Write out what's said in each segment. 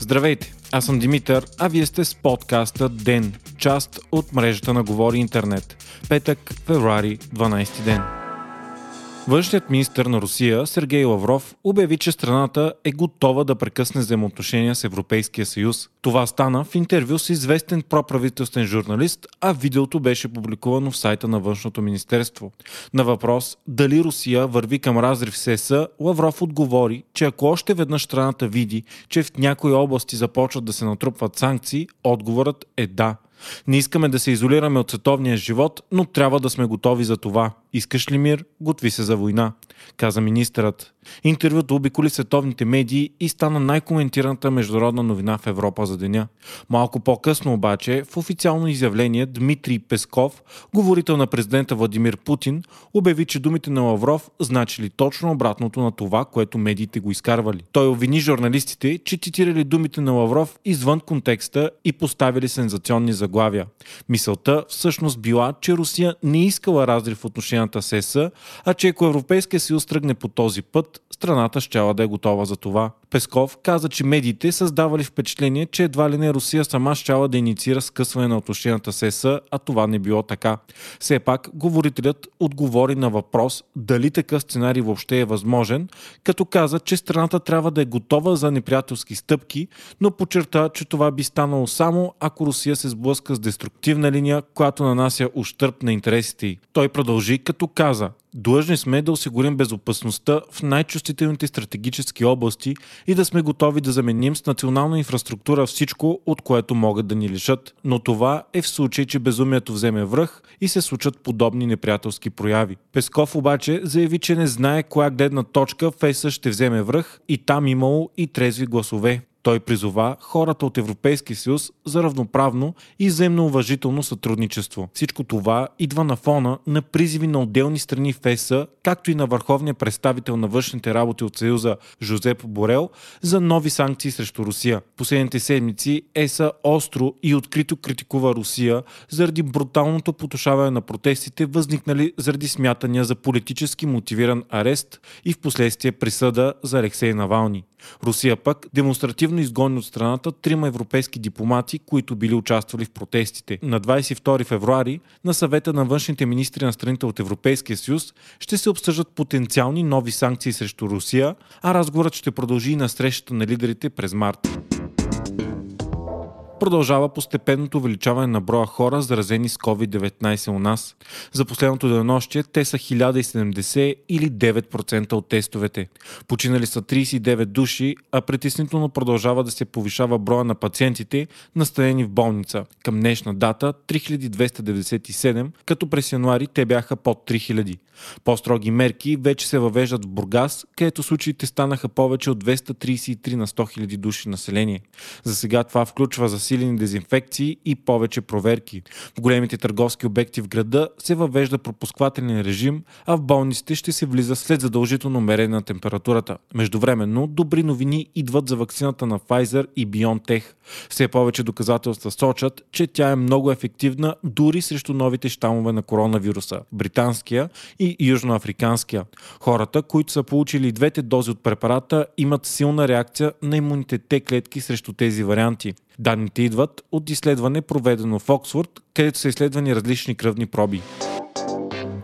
Здравейте, аз съм Димитър, а вие сте с подкаста ДЕН, част от мрежата на Говори Интернет. Петък, февруари, 12 ден. Външният министр на Русия Сергей Лавров обяви, че страната е готова да прекъсне взаимоотношения с Европейския съюз. Това стана в интервю с известен проправителствен журналист, а видеото беше публикувано в сайта на Външното министерство. На въпрос дали Русия върви към разрив с ЕС, Лавров отговори, че ако още веднъж страната види, че в някои области започват да се натрупват санкции, отговорът е да. Не искаме да се изолираме от световния живот, но трябва да сме готови за това. Искаш ли мир? Готви се за война, каза министърът. Интервюто обиколи световните медии и стана най-коментираната международна новина в Европа за деня. Малко по-късно обаче, в официално изявление Дмитрий Песков, говорител на президента Владимир Путин, обяви, че думите на Лавров значили точно обратното на това, което медиите го изкарвали. Той обвини журналистите, че цитирали думите на Лавров извън контекста и поставили сензационни заглавия. Мисълта всъщност била, че Русия не искала разрив в отношенията с а че ако Европейския съюз тръгне по този път, страната щяла да е готова за това. Песков каза, че медиите създавали впечатление, че едва ли не Русия сама щяла да инициира скъсване на отношенията с ЕС, а това не било така. Все пак, говорителят отговори на въпрос дали такъв сценарий въобще е възможен, като каза, че страната трябва да е готова за неприятелски стъпки, но подчерта, че това би станало само ако Русия се сблъска с деструктивна линия, която нанася ущърп на интересите й. Той продължи като каза, Длъжни сме да осигурим безопасността в най-чувствителните стратегически области и да сме готови да заменим с национална инфраструктура всичко, от което могат да ни лишат. Но това е в случай, че безумието вземе връх и се случат подобни неприятелски прояви. Песков обаче заяви, че не знае коя гледна точка в ЕС ще вземе връх и там имало и трезви гласове. Той призова хората от Европейския съюз за равноправно и взаимно уважително сътрудничество. Всичко това идва на фона на призиви на отделни страни в ЕСА, както и на върховния представител на външните работи от Съюза Жозеп Борел за нови санкции срещу Русия. Последните седмици ЕСА остро и открито критикува Русия заради бруталното потушаване на протестите, възникнали заради смятания за политически мотивиран арест и в последствие присъда за Алексей Навални. Русия пък демонстративно изгони от страната трима европейски дипломати, които били участвали в протестите. На 22 февруари на съвета на външните министри на страните от Европейския съюз ще се обсъждат потенциални нови санкции срещу Русия, а разговорът ще продължи и на срещата на лидерите през март продължава постепенното увеличаване на броя хора, заразени с COVID-19 у нас. За последното денонощие те са 1070 или 9% от тестовете. Починали са 39 души, а притеснително продължава да се повишава броя на пациентите, настанени в болница. Към днешна дата 3297, като през януари те бяха под 3000. По-строги мерки вече се въвеждат в Бургас, където случаите станаха повече от 233 на 100 000 души население. За сега това включва засилени дезинфекции и повече проверки. В големите търговски обекти в града се въвежда пропусквателен режим, а в болниците ще се влиза след задължително мерене на температурата. Междувременно, добри новини идват за вакцината на Pfizer и BioNTech. Все повече доказателства сочат, че тя е много ефективна дори срещу новите щамове на коронавируса – британския и южноафриканския. Хората, които са получили двете дози от препарата, имат силна реакция на имуните Т клетки срещу тези варианти. Данните идват от изследване, проведено в Оксфорд, където са изследвани различни кръвни проби.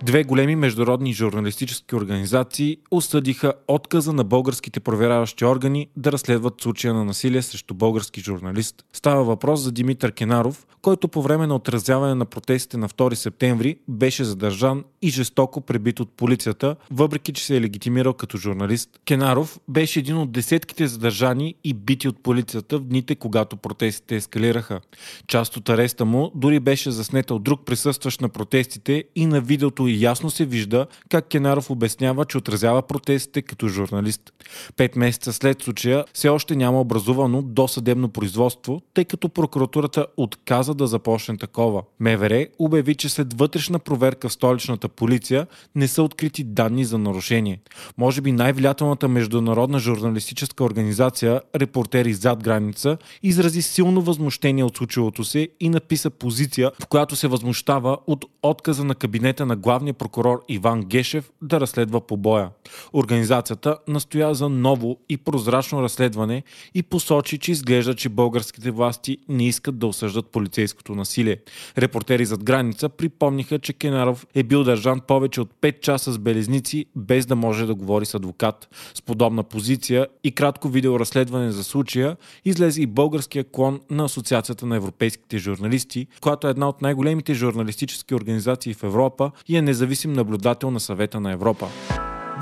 Две големи международни журналистически организации осъдиха отказа на българските проверяващи органи да разследват случая на насилие срещу български журналист. Става въпрос за Димитър Кенаров, който по време на отразяване на протестите на 2 септември беше задържан и жестоко пребит от полицията, въпреки че се е легитимирал като журналист. Кенаров беше един от десетките задържани и бити от полицията в дните, когато протестите ескалираха. Част от ареста му дори беше заснета от друг присъстващ на протестите и на видеото ясно се вижда как Кенаров обяснява, че отразява протестите като журналист. Пет месеца след случая все още няма образувано досъдебно производство, тъй като прокуратурата отказа да започне такова. МВР обяви, че след вътрешна проверка в столичната полиция не са открити данни за нарушение. Може би най-влиятелната международна журналистическа организация Репортери зад граница изрази силно възмущение от случилото се и написа позиция, в която се възмущава от отказа на кабинета на главния прокурор Иван Гешев да разследва побоя. Организацията настоя за ново и прозрачно разследване и посочи, че изглежда, че българските власти не искат да осъждат полицейското насилие. Репортери зад граница припомниха, че Кенаров е бил държан повече от 5 часа с белезници, без да може да говори с адвокат. С подобна позиция и кратко видеоразследване за случая излезе и българския клон на Асоциацията на европейските журналисти, която е една от най-големите журналистически организации в Европа и е независим наблюдател на съвета на Европа.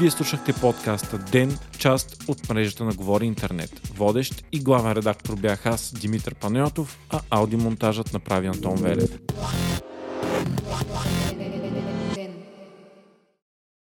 Вие слушахте подкаста Ден, част от мрежата на Говори Интернет. Водещ и главен редактор бях аз, Димитър Панайотов, а аудиомонтажът направи Антон Велев.